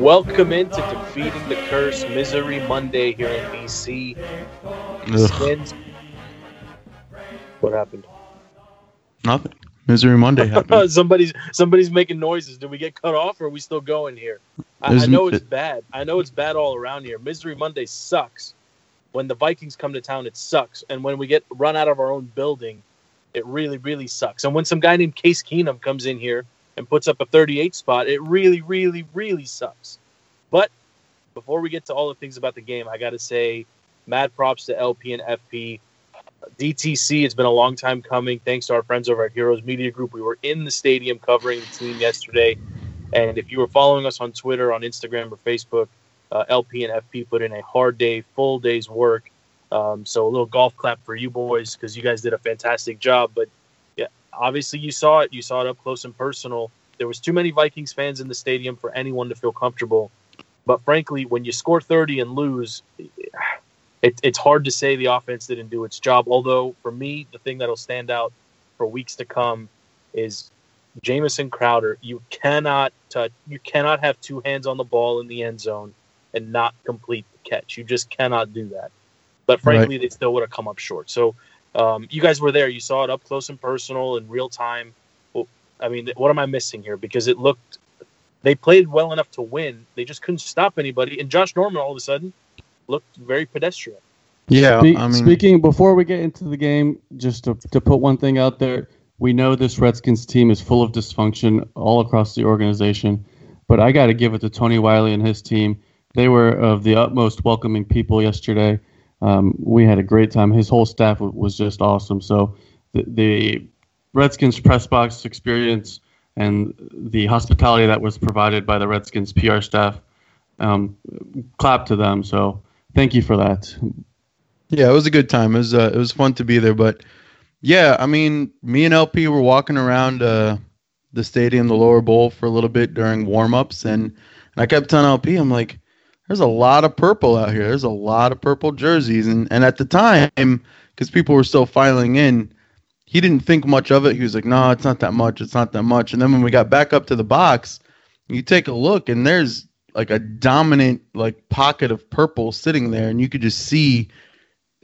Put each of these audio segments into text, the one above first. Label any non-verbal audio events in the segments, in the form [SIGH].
Welcome into Defeating the Curse Misery Monday here in DC. Skins. What happened? Nothing. Misery Monday [LAUGHS] happened. somebody's somebody's making noises. Did we get cut off or are we still going here? I, I know it's bad. I know it's bad all around here. Misery Monday sucks. When the Vikings come to town, it sucks. And when we get run out of our own building, it really, really sucks. And when some guy named Case Keenum comes in here and puts up a 38 spot, it really, really, really sucks. But before we get to all the things about the game, I got to say, mad props to LP and FP. DTC, it's been a long time coming. Thanks to our friends over at Heroes Media Group. We were in the stadium covering the team yesterday. And if you were following us on Twitter, on Instagram, or Facebook, uh, LP and FP put in a hard day, full day's work. Um, so a little golf clap for you boys because you guys did a fantastic job. But yeah, obviously you saw it. You saw it up close and personal. There was too many Vikings fans in the stadium for anyone to feel comfortable. But frankly, when you score 30 and lose, it, it's hard to say the offense didn't do its job. Although for me, the thing that'll stand out for weeks to come is Jamison Crowder. You cannot touch. You cannot have two hands on the ball in the end zone and not complete the catch. You just cannot do that. But frankly, they still would have come up short. So um, you guys were there. You saw it up close and personal in real time. Well, I mean, what am I missing here? Because it looked they played well enough to win. They just couldn't stop anybody. And Josh Norman all of a sudden looked very pedestrian. yeah, Spe- I mean, speaking before we get into the game, just to, to put one thing out there, we know this Redskins team is full of dysfunction all across the organization, but I got to give it to Tony Wyllie and his team. They were of the utmost welcoming people yesterday. Um, we had a great time. His whole staff w- was just awesome. So the, the Redskins press box experience and the hospitality that was provided by the Redskins PR staff, um, clap to them. So thank you for that. yeah, it was a good time. It was uh, it was fun to be there, but yeah, I mean, me and LP were walking around uh, the stadium, the lower bowl, for a little bit during warm-ups, and, and I kept telling LP, I'm like, there's a lot of purple out here. There's a lot of purple jerseys, and and at the time, because people were still filing in, he didn't think much of it. He was like, no, it's not that much. It's not that much. And then when we got back up to the box, you take a look, and there's like a dominant like pocket of purple sitting there, and you could just see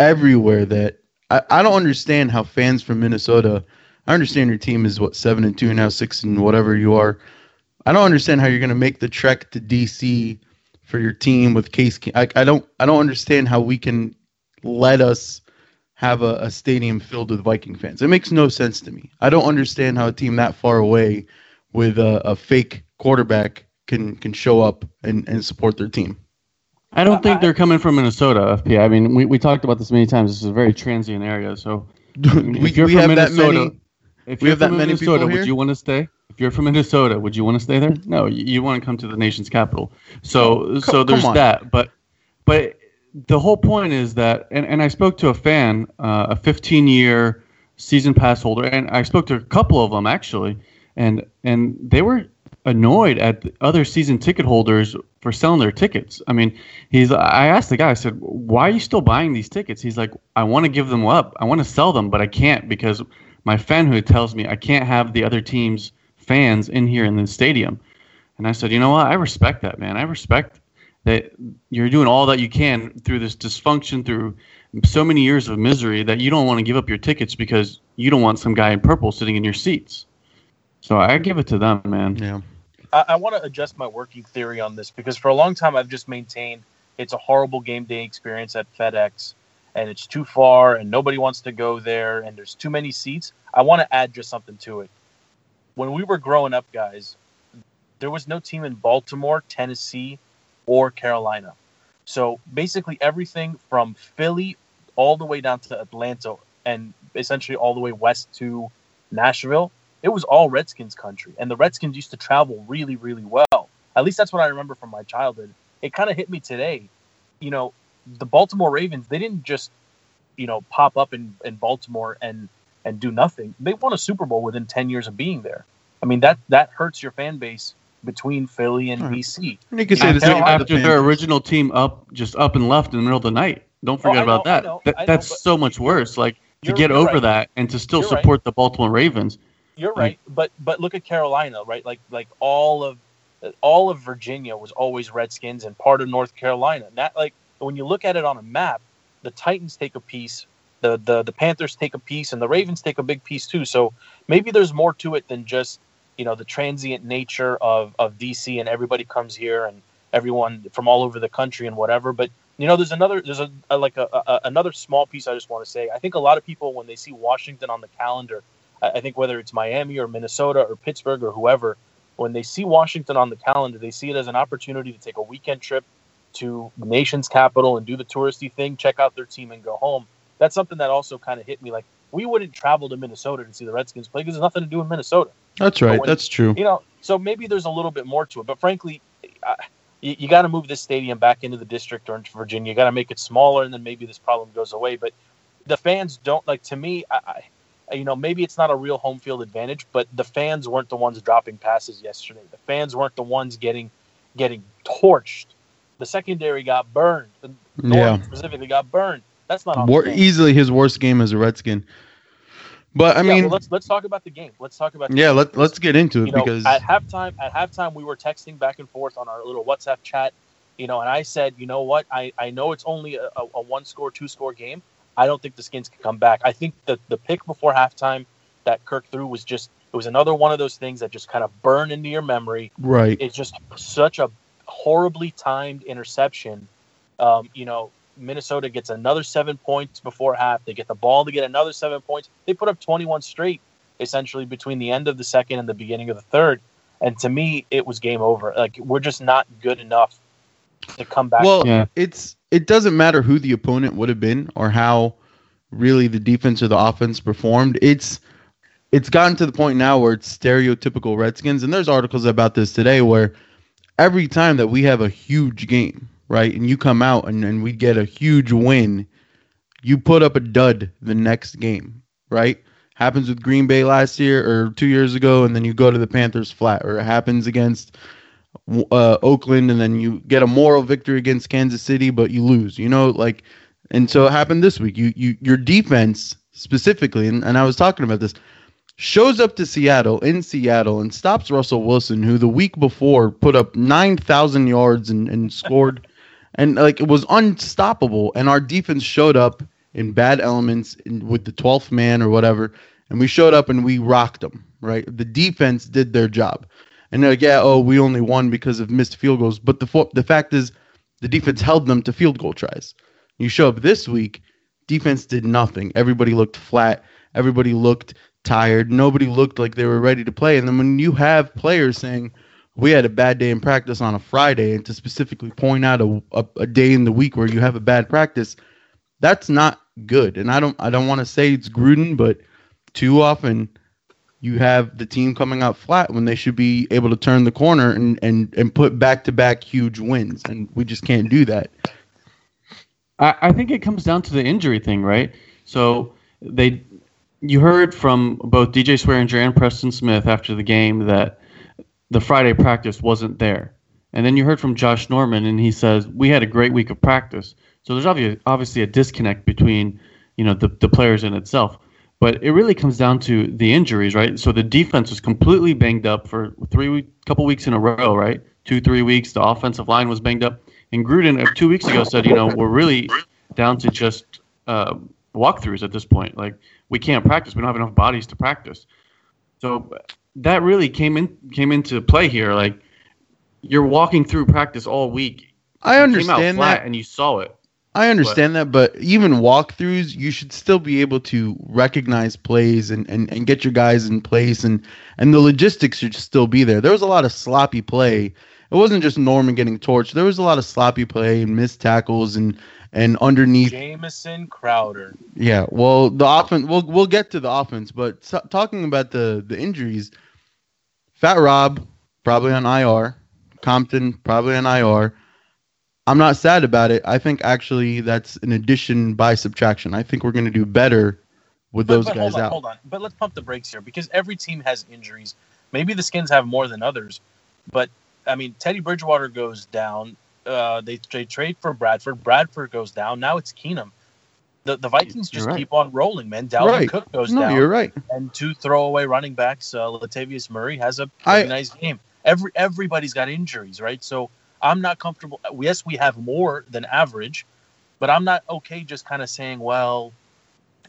everywhere that I, I don't understand how fans from Minnesota. I understand your team is what seven and two now, six and whatever you are. I don't understand how you're going to make the trek to DC for your team with Case. I, I don't. I don't understand how we can let us have a, a stadium filled with Viking fans. It makes no sense to me. I don't understand how a team that far away with a, a fake quarterback can can show up and, and support their team. I don't think they're coming from Minnesota, FP. I mean, we, we talked about this many times. This is a very transient area. So, [LAUGHS] we, if you're we from have that Minnesota, many. if we have that many Minnesota, people would you want to stay? If you're from Minnesota, would you want to stay there? No, you, you want to come to the nation's capital. So, so there's that. But, but the whole point is that, and, and I spoke to a fan, uh, a 15 year season pass holder, and I spoke to a couple of them actually, and and they were annoyed at the other season ticket holders for selling their tickets. I mean, he's. I asked the guy. I said, "Why are you still buying these tickets?" He's like, "I want to give them up. I want to sell them, but I can't because my fanhood tells me I can't have the other team's fans in here in the stadium." And I said, "You know what? I respect that, man. I respect that you're doing all that you can through this dysfunction, through so many years of misery that you don't want to give up your tickets because you don't want some guy in purple sitting in your seats." So I give it to them, man. Yeah. I, I want to adjust my working theory on this because for a long time I've just maintained it's a horrible game day experience at FedEx and it's too far and nobody wants to go there and there's too many seats. I want to add just something to it. When we were growing up, guys, there was no team in Baltimore, Tennessee, or Carolina. So basically everything from Philly all the way down to Atlanta and essentially all the way west to Nashville it was all Redskins country, and the Redskins used to travel really, really well. At least that's what I remember from my childhood. It kind of hit me today. You know, the Baltimore Ravens, they didn't just, you know, pop up in, in Baltimore and and do nothing. They won a Super Bowl within ten years of being there. I mean that that hurts your fan base between Philly and Right. BC. And you could say the same about the after their original team up, just up and left in the middle of the night, Don't forget Oh, I about know, I that. know, That- I know, that's so much worse. Like to get over right. that and to still You're right. support the Baltimore Ravens. You're right, but but look at Carolina, right? Like like all of all of Virginia was always Redskins and part of North Carolina. That like when you look at it on a map, the Titans take a piece, the the the Panthers take a piece, and the Ravens take a big piece too. So maybe there's more to it than just you know the transient nature of of DC and everybody comes here and everyone from all over the country and whatever. But you know, there's another there's a, a like a, a another small piece I just want to say. I think a lot of people when they see Washington on the calendar I I think whether it's Miami or Minnesota or Pittsburgh or whoever, when they see Washington on the calendar, they see it as an opportunity to take a weekend trip to the nation's capital and do the touristy thing, check out their team, and go home. That's something that also kind of hit me. Like we wouldn't travel to Minnesota to see the Redskins play because there's nothing to do in Minnesota. That's right. when- That's true. You know, so maybe there's a little bit more to it. But frankly, I, you, you got to move this stadium back into the district or into Virginia. You got to make it smaller, and then maybe this problem goes away. But the fans don't like. To me, I, I you know, maybe it's not a real home field advantage, but the fans weren't the ones dropping passes yesterday. The fans weren't the ones getting getting torched. The secondary got burned. The Yeah. Specifically got burned. That's not War, easily his worst game as a Redskin. But I Yeah, mean, well, let's let's talk about the game. Let's talk about yeah, let let's get into it you know, because at halftime, at halftime, we were texting back and forth on our little WhatsApp chat. You know, and I said, you know what? I, I know it's only a, a, a one score, two score game. I don't think the Skins can come back. I think that the pick before halftime that Kirk threw was just it was another one of those things that just kind of burn into your memory. right. It's just such a horribly timed interception. Um, you know, Minnesota gets another seven points before half. They get the ball to get another seven points. They put up 21 straight, essentially, between the end of the second and the beginning of the third. And to me, it was game over. Like, we're just not good enough to come back. Well, Yeah. it's it doesn't matter who the opponent would have been or how really the defense or the offense performed. It's it's gotten to the point now where it's stereotypical Redskins, and there's articles about this today where every time that we have a huge game, right, and you come out and, and we get a huge win, you put up a dud the next game, right? Happens with Green Bay last year or two years ago, and then you go to the Panthers flat, or it happens against uh, Oakland, and then you get a moral victory against Kansas City, but you lose. You know, like, and so it happened this week. You, you, your defense specifically, and, and I was talking about this, shows up to Seattle in Seattle and stops Russell Wilson, who the week before put up nine thousand yards and, and scored, [LAUGHS] and like it was unstoppable. And our defense showed up in bad elements in, with the twelfth man or whatever, and we showed up and we rocked them. Right, the defense did their job. And they're like, yeah, oh, we only won because of missed field goals. But the fo- the fact is, the defense held them to field goal tries. You show up this week, defense did nothing. Everybody looked flat. Everybody looked tired. Nobody looked like they were ready to play. And then when you have players saying, we had a bad day in practice on a Friday, and to specifically point out a, a, a day in the week where you have a bad practice, that's not good. And I don't I don't want to say it's Gruden, but too often you have the team coming out flat when they should be able to turn the corner and and and put back to back huge wins, and we just can't do that. I, I think it comes down to the injury thing, right? So they, you heard from both DJ Swearinger and Preston Smith after the game that the Friday practice wasn't there, and then you heard from Josh Norman, and he says we had a great week of practice. So there's obviously obviously a disconnect between you know the the players in itself, but it really comes down to the injuries, right? So the defense was completely banged up for three couple weeks in a row, right? Two three weeks. The offensive line was banged up. And Gruden uh, two weeks ago said, you know, we're really down to just uh, walkthroughs at this point. Like we can't practice. We don't have enough bodies to practice. So that really came in came into play here. Like you're walking through practice all week. I You came out understand flat that. and you saw it. I understand that, but even walkthroughs, you should still be able to recognize plays and, and, and get your guys in place, and and the logistics should still be there. There was a lot of sloppy play. It wasn't just Norman getting torched. There was a lot of sloppy play and missed tackles and and underneath. Jamison Crowder. Yeah, well, the offense. We'll we'll get to the offense, but so, talking about the the injuries, Fat Rob probably on IR, Compton probably on IR. I'm not sad about it. I think actually that's an addition by subtraction. I think we're going to do better with But, those but guys hold on, out. hold on. But let's pump the brakes here because every team has injuries. Maybe the Skins have more than others, but I mean, Teddy Bridgewater goes down. uh, they they trade for Bradford. Bradford goes down. Now it's Keenum. The the Vikings just right. keep on rolling, man. Dalvin Right. Cook goes No, down, you're right. and two throwaway running backs. Uh, Latavius Murray has a I- nice game. Every everybody's got injuries, right? So I'm not comfortable. Yes, we have more than average, but I'm not okay just kind of saying, well,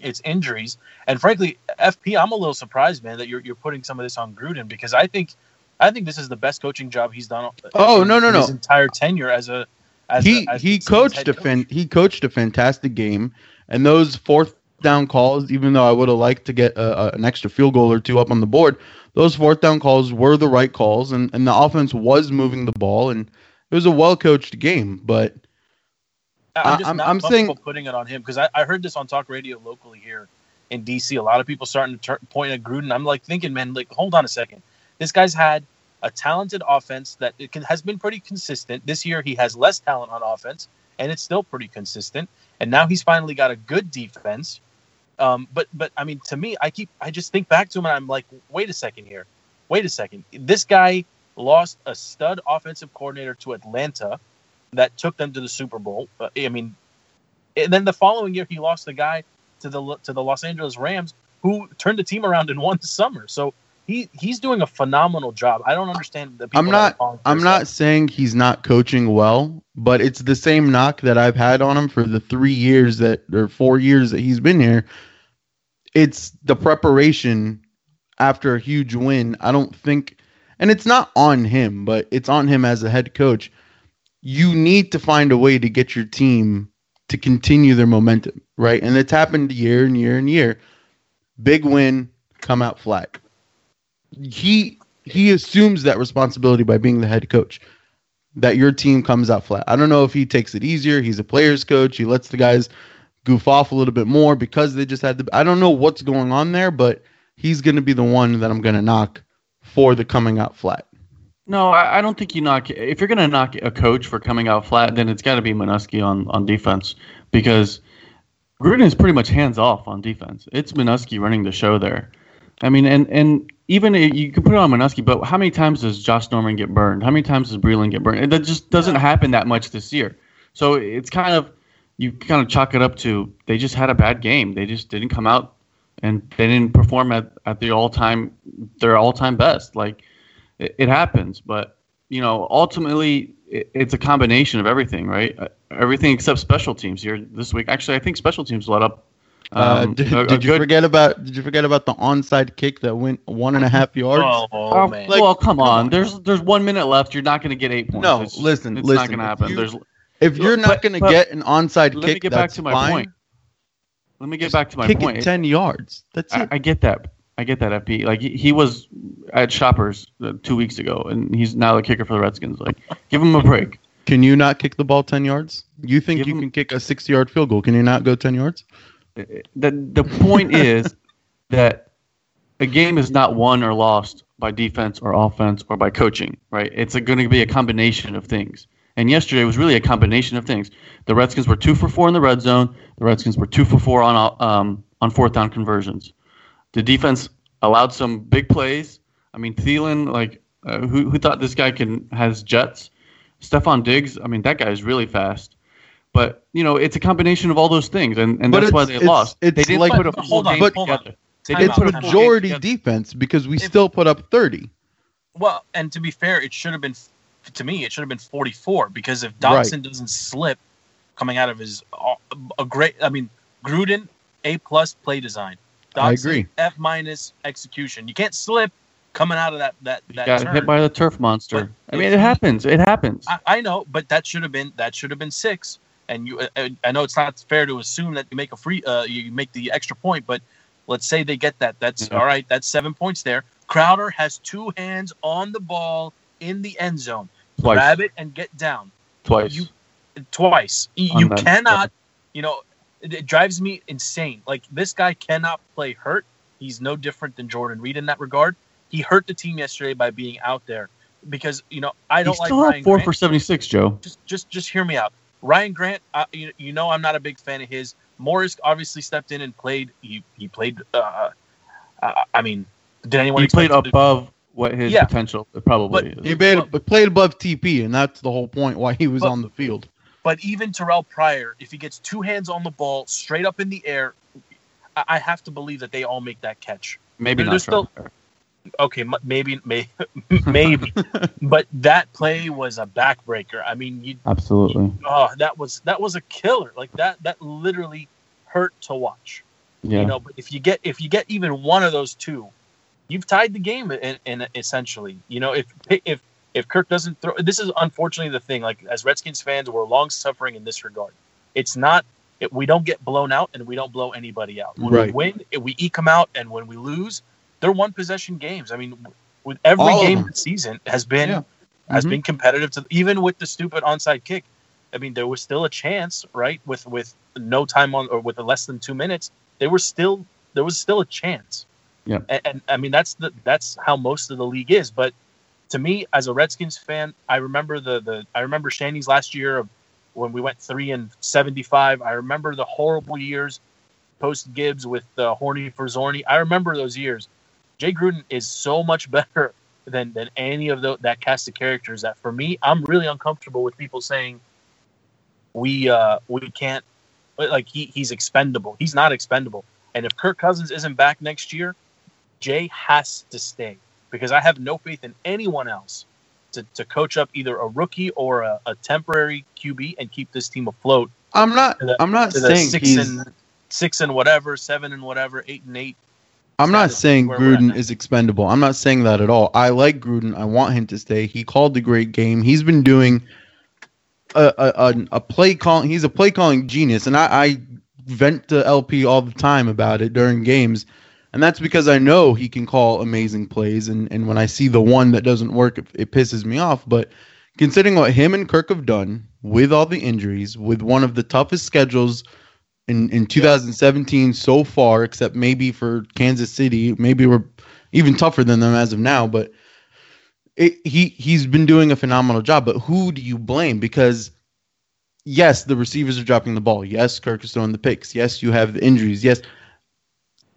it's injuries. And frankly, FP, I'm a little surprised, man, that you're you're putting some of this on Gruden because I think I think this is the best coaching job he's done. Oh, in- no, no, no. His entire tenure as a as he a, as he coached a fan, he coached a fantastic game, and those fourth down calls, even though I would have liked to get a, a- an extra field goal or two up on the board, those fourth down calls were the right calls, and, and the offense was moving the ball, and it was a well coached game. But I'm just I'm- not I'm saying- putting it on him because I, I heard this on talk radio locally here in DC. A lot of people starting to turn, point at Gruden. I'm like thinking, man, like hold on a second. This guy's had a talented offense that it can, has been pretty consistent. This year he has less talent on offense, and it's still pretty consistent. And now he's finally got a good defense. Um, but but I mean, to me, I keep I just think back to him and I'm like, wait a second here, wait a second. This guy lost a stud offensive coordinator to Atlanta that took them to the Super Bowl. Uh, I mean, and then the following year he lost the guy to the to the Los Angeles Rams who turned the team around in one summer. So he he's doing a phenomenal job. I don't understand the people. I'm not- I'm not saying he's not coaching well, but it's the same knock that I've had on him for the three years that or four years that he's been here. It's the preparation after a huge win. I don't think, and it's not on him, but it's on him as a head coach. You need to find a way to get your team to continue their momentum, right? And it's happened year and year and year. Big win, come out flat. He he assumes that responsibility by being the head coach that your team comes out flat. I don't know if he takes it easier. He's a player's coach. He lets the guys goof off a little bit more because they just had the. I don't know what's going on there, but he's going to be the one that I'm going to knock for the coming out flat. No, I, I don't think you knock. If you're going to knock a coach for coming out flat, then it's got to be Manusky on, on defense because Gruden is pretty much hands off on defense. It's Manusky running the show there. I mean, and and even i- you can put it on Manusky, but how many times does Josh Norman get burned? How many times does Breeland get burned? That just doesn't happen that much this year. So it's kind of you kind of chalk it up to they just had a bad game. They just didn't come out and they didn't perform at, at the all time their all time best. Like it, it happens, but you know ultimately it, it's a combination of everything, right? Uh, Everything except special teams here this week. Actually, I think special teams let up. Uh, um, [LAUGHS] did a- a did you good- forget about? Did you forget about the onside kick that went one and a half [LAUGHS] yards? Oh, Oh, man. well, come come on. on. There's there's one minute left. You're not going to get eight points. No, it's, listen, it's listen, not going to happen. you- There's. If you're not going to get an onside kick. Let me get back to my fine. point. Let me get back to my kick point. it ten yards. That's I, it. I get that. I get that. FP. Like he, he was at Shoppers uh, two weeks ago, and he's now the kicker for the Redskins. Like, give him a break. Can you not kick the ball ten yards? You think Give you him- can kick a sixty-yard field goal? Can you not go ten yards? The the point is [LAUGHS] that a game is not won or lost by defense or offense or by coaching, right? It's going to be a combination of things. And yesterday was really a combination of things. The Redskins were two for four in the red zone. The Redskins were two for four on um, on fourth down conversions. The defense allowed some big plays. I mean, Thielen, like uh, who who thought this guy can has jets? Stefon Diggs, I mean, that guy is really fast. But you know, it's a combination of all those things, and, and But that's why they it's- lost. it's they didn't like- put a But full hold on, game but- hold on. together. They didn't put a time game Majority defense because we If- still put up thirty. Well, and to be fair, it should have been to me. It should have been 44 because if Right. Doesn't slip coming out of his uh, a great, I mean, Gruden A plus play design. Doctson, I agree. F minus execution. You can't slip coming out of that that You that got turn. hit by the turf monster. But I mean, it happens. It happens. I, I know, but that should have been that should have been six. And you, uh, I know it's not fair to assume that you make a free, uh, you make the extra point, but let's say they get that. That's Yeah. all right. That's seven points there. Crowder has two hands on the ball in the end zone. Twice. Grab it and get down Twice. you- twice. You, On you that- cannot, you know, it, it drives me insane. Like this guy cannot play hurt. He's no different than Jordan Reed in that regard. He hurt the team yesterday by being out there because you know I don't He's like still Ryan four Grant for seventy-six, Joe. just just just hear me out. Ryan Grant, uh, you, you know I'm not a big fan of his. Morris obviously stepped in and played. He he played. Uh, uh, I mean, did anyone He played him to- above what his Yeah. potential probably But- is. He played, played above TP, and that's the whole point why he was But- on the field. But even Terrell Pryor, if he gets two hands on the ball straight up in the air, I, I have to believe that they all make that catch. Maybe They're not. still- Trevor. Okay, maybe, [LAUGHS] may, [LAUGHS] maybe, but that play was a backbreaker. I mean, you, Absolutely. oh, that was that was a killer. Like that, that literally hurt to watch. Yeah. You know, but if you get if you get even one of those two, you've tied the game. In, in essentially, you know, if if if Kirk doesn't throw, this is unfortunately the thing. Like as Redskins fans, we're long suffering in this regard. It's not. It, we don't get blown out, and we don't blow anybody out. When we win, it, we eke them out, and when we lose, they're one possession games. I mean, with every All game this season has been Yeah. has Mhm. been competitive to even with the stupid onside kick. I mean, there was still a chance, right? With with no time on or with less than two minutes, there was still there was still a chance. Yeah. And, and I mean that's the that's how most of the league is. But to me, as a Redskins fan, I remember the the I remember Shaney's last year of when we went three and seventy five. I remember the horrible years post Gibbs with uh, Horny for Zorny. I remember those years. Jay Gruden is so much better [LAUGHS] than than any of the, that cast of characters that for me I'm really uncomfortable with people saying we uh we can't like he he's expendable. He's not expendable. And if Kirk Cousins isn't back next year, Jay has to stay because I have no faith in anyone else to, to coach up either a rookie or a, a temporary QB and keep this team afloat I'm not. The- I'm not saying six he's. and six and whatever, seven and whatever, eight and eight. I'm not saying where we're at Gruden is expendable. I'm not saying that at all. I like Gruden. I want him to stay. He called the great game. He's been doing a a, a, a play calling. He's a play calling genius, and I, I vent to LP all the time about it during games, and that's because I know he can call amazing plays. And and when I see the one that doesn't work, it, it pisses me off. But considering what him and Kirk have done with all the injuries, with one of the toughest schedules in, in 2017 so far, except maybe for Kansas City. Maybe we're even tougher than them as of now, but it, he he's been doing a phenomenal job. But who do you blame? Because yes, the receivers are dropping the ball. Yes, Kirk is throwing the picks. Yes, you have the injuries. Yes,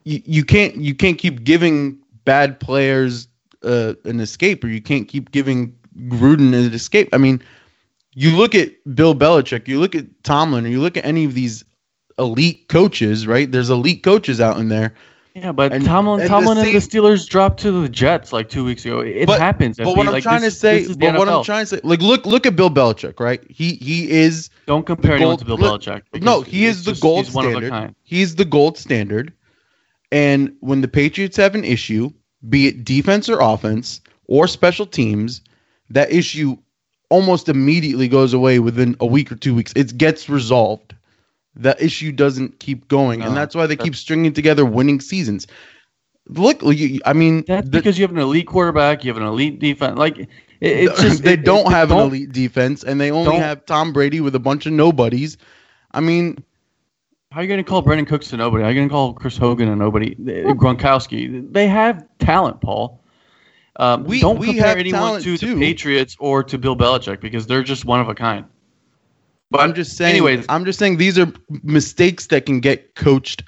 you, you can't you can't keep giving bad players uh, an escape, or you can't keep giving Gruden an escape. I mean, you look at Bill Belichick, you look at Tomlin, or you look at any of these elite coaches, right? There's elite coaches out in there. Yeah, but And- Tomlin, and the Tomlin and the Steelers dropped to the Jets like two weeks ago. It But- happens. But what I'm Like, trying this- to say, this is the but what I'm trying to say, like look look at Bill Belichick, right? He he is Don't compare anyone gold- to Bill look, Belichick. no, he is the just- gold he's one of a standard. kind. He's the gold standard. And when the Patriots have an issue, be it defense or offense or special teams, that issue almost immediately goes away within a week or two weeks. It gets resolved. That issue doesn't keep going, and that's why they keep stringing together winning seasons. Look, you- I mean, That's the- because you have an elite quarterback, you have an elite defense. Like it, it's [LAUGHS] just they it- don't it- have an don't- elite defense, and they only have Tom Brady with a bunch of nobodies. I mean, How are you going to call Brandin Cooks to nobody? How are you going to call Chris Hogan a nobody? Gronkowski. They have talent, Paul. Um, We- don't we compare have anyone to too. the Patriots or to Bill Belichick because they're just one of a kind. But I'm just saying. anyways- I'm just saying these are mistakes that can get coached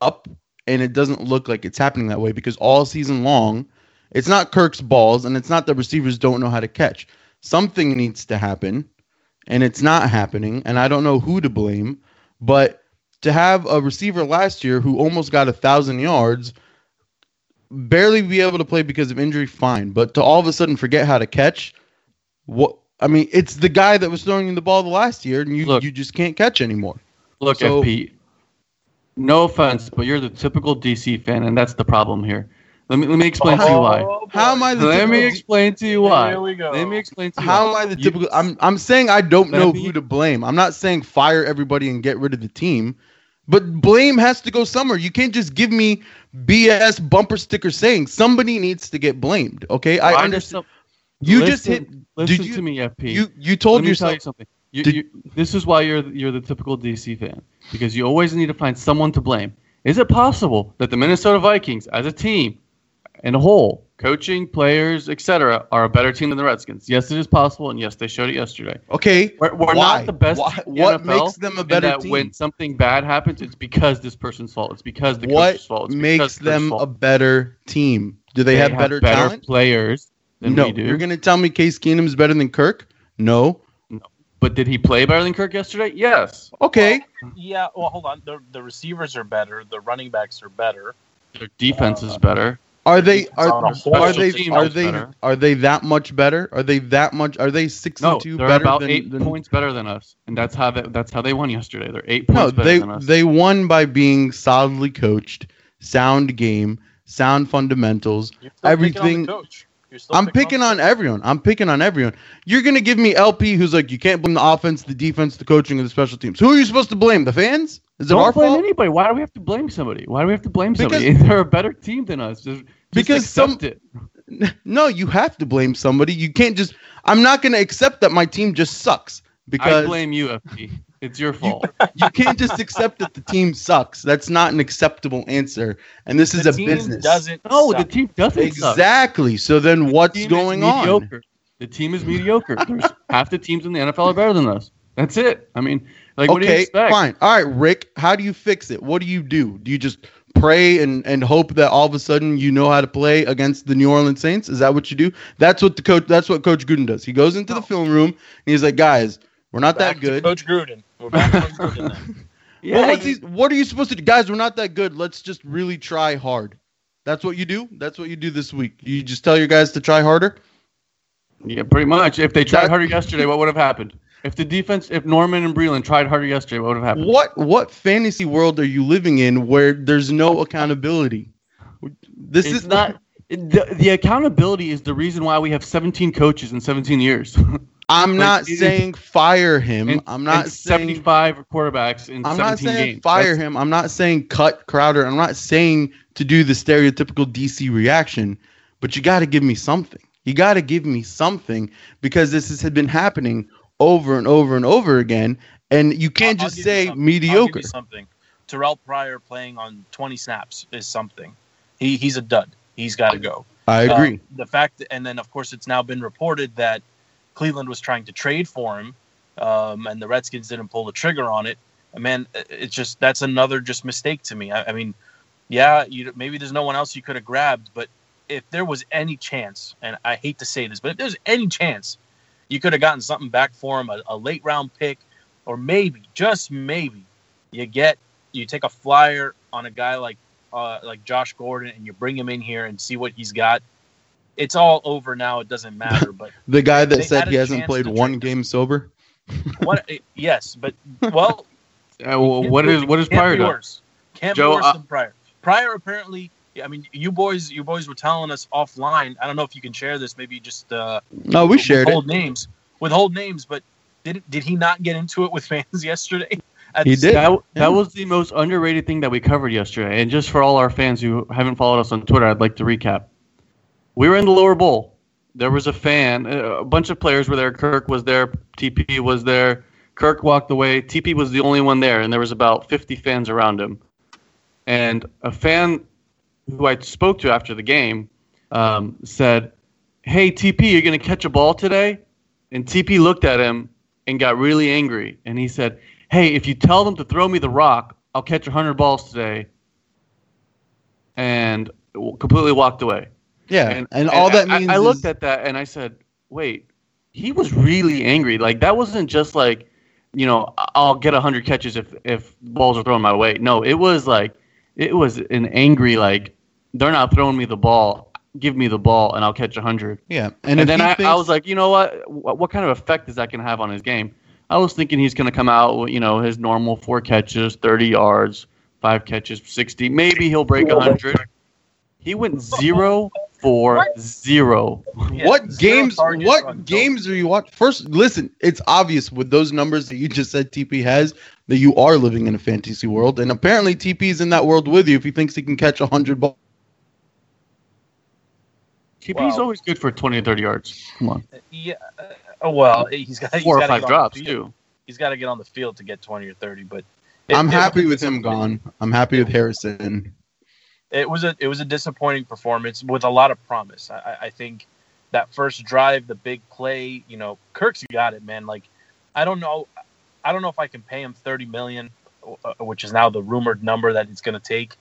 up, and it doesn't look like it's happening that way because all season long, it's not Kirk's balls, and it's not the receivers don't know how to catch. Something needs to happen, and it's not happening, and I don't know who to blame. But to have a receiver last year who almost got a thousand yards, barely be able to play because of injury, fine. But to all of a sudden forget how to catch, what? I mean, it's the guy that was throwing you the ball the last year, and you Look. you just can't catch anymore. Look, So- FP. No offense, but you're the typical DC fan, and that's the problem here. Let me let me explain to you why. Oh, How am I the Let me explain to you why. Here we go. Let me explain to you. How why. am I the You- typical? I'm I'm saying I don't know Maybe- who to blame. I'm not saying fire everybody and get rid of the team, but blame has to go somewhere. You can't just give me BS bumper sticker saying somebody needs to get blamed. Okay, I Why does understand. You listen, just hit. Listen you- to me, FP. You you Let told me tell yourself. you something. You, Did- you, this is why you're you're the typical DC fan because you always need to find someone to blame. Is it possible that the Minnesota Vikings, as a team, in a whole, coaching, players, etc., are a better team than the Redskins. Yes, it is possible, and yes, they showed it yesterday. Okay, We're, we're not the best. Why- what NFL, makes them a better that team? When something bad happens, it's because this person's fault. It's because the what coach's fault. It's makes because the coach's them fault. a better team? Do they, have, better, talent? players than no, we do. you're gonna tell me Case Keenum's better than Kirk? No. no. But did he play better than Kirk yesterday? Yes. Okay. Yeah, well, hold on. The, the receivers are better. The running backs are better. Their defense Uh, is better. Are they are, on are they are they better. are they that much better? Are they that much? Are they six No, and two they're better about than, eight than- points better than us, and that's how they, that's how they won yesterday. They're eight No, points better they than us. they won by being solidly coached, sound game, sound fundamentals. You're still Everything- on the coach. You're still I'm picking on everyone. I'm picking on everyone. You're gonna give me LP, who's like, you can't blame the offense, the defense, the coaching, and the special teams. Who are you supposed to blame? The fans? Is it Don't our blame fault? anybody. Why do we have to blame somebody? Why do we have to blame Because- somebody? [LAUGHS] They're a better team than us. Just, just Because accept some- it. [LAUGHS] No, you have to blame somebody. You can't just. I'm not gonna accept that my team just sucks because I blame you, FP. It's your fault. [LAUGHS] you can't just accept that the team sucks. That's not an acceptable answer. And this is the a team business. Doesn't no, the team doesn't suck. Exactly. So then The what's going on? The team is mediocre. There's half the teams in the NFL are better than us. That's it. I mean, like, what do you okay, expect? fine. All right, Rick, how do you fix it? What do you do? Do you just pray and, and hope that all of a sudden you know how to play against the New Orleans Saints? Is that what you do? That's what the coach that's what Coach Gruden does. He goes into the film room and he's like, guys, we're not Back that to good. Coach Gruden. We're back to Coach Gruden then. [LAUGHS] Yeah, Well, what's he- what are you supposed to do? Guys, we're not that good. Let's just really try hard. That's what you do? That's what you do this week. You just tell your guys to try harder? yeah, pretty much. If they tried That- harder yesterday, what would have happened? If the defense, if Norman and Breeland tried harder yesterday, what would have happened? What what fantasy world are you living in where there's no accountability? This It's is not. The, the accountability is the reason why we have 17 coaches in 17 years. [LAUGHS] I'm Like, not it- saying fire him. And- I'm not and saying 75 quarterbacks in I'm 17 not saying games. fire That's- him. I'm not saying cut Crowder. I'm not saying to do the stereotypical DC reaction, but you got to give me something. You got to give me something because this has been happening over and over and over again, and you can't I'll- I'll just you say something. I'll give mediocre. you something. Terrell Pryor playing on 20 snaps is something. He he's a dud. He's got to go. I Uh, agree. the fact, and then of course it's now been reported that Cleveland was trying to trade for him, um, and the Redskins didn't pull the trigger on it. And man, it's just that's another just mistake to me. I, I mean, yeah, you maybe there's no one else you could have grabbed, but if there was any chance, and I hate to say this, but if there's any chance, you could have gotten something back for him, a, a late round pick, or maybe just maybe you get you take a flyer on a guy like uh, like Josh Gordon and you bring him in here and see what he's got. It's all over now. It doesn't matter. But [LAUGHS] The guy that said he hasn't played one trade game sober. what? [LAUGHS] yes, but well, [LAUGHS] Uh, well, can't what do- is what is can't Pryor be worse. Can't Joe, be worse uh, than Pryor. Pryor apparently. I mean, you boys, you boys were telling us offline. I don't know if you can share this. Maybe just uh, No, we shared it. withhold names, withhold names. But did did he not get into it with fans yesterday? At He did. That, that was the most underrated thing that we covered yesterday. And just for all our fans who haven't followed us on Twitter, I'd like to recap. We were in the lower bowl. There was a fan, a bunch of players were there. Kirk was there. TP was there. Kirk walked away. TP was the only one there, and there was about 50 fans around him. And a fan who I spoke to after the game um, said, "Hey TP, you're gonna catch a ball today?" And TP looked at him and got really angry, and he said, "Hey, if you tell them to throw me the rock, I'll catch 100 balls today." And completely walked away. Yeah, and, all that I- means I, looked is- at that and I said, "Wait, he was really angry. Like that wasn't just like, you know, I- I'll get hundred catches if if balls are thrown my way. No, it was like, it was an angry like, they're not throwing me the ball. Give me the ball and I'll catch hundred. yeah, And, and, then he I, I was like, you know what? what? What kind of effect is that going to have on his game? I was thinking he's going to come out, with, you know, his normal four catches, 30 yards, five catches, 60. Maybe he'll break 100. He went zero for zero. Yeah, what zero games? What on games are you watching? First, listen. It's obvious with those numbers that you just said TP has that you are living in a fantasy world, and apparently TP is in that world with you if he thinks he can catch hundred balls. TP's Wow. always good for 20 or 30 yards. Come on. Yeah. Uh, well, he's got he's Four or five get drops, too. He's got to get on the field to get twenty or thirty. But it- I'm it- happy with him gone. I'm happy with Harrison. It was a it was a disappointing performance with a lot of promise. I, I think that first drive, the big play, you know, Kirk's got it, man. Like, I don't know, I don't know if I can pay him thirty million, uh, which is now the rumored number that it's going to take.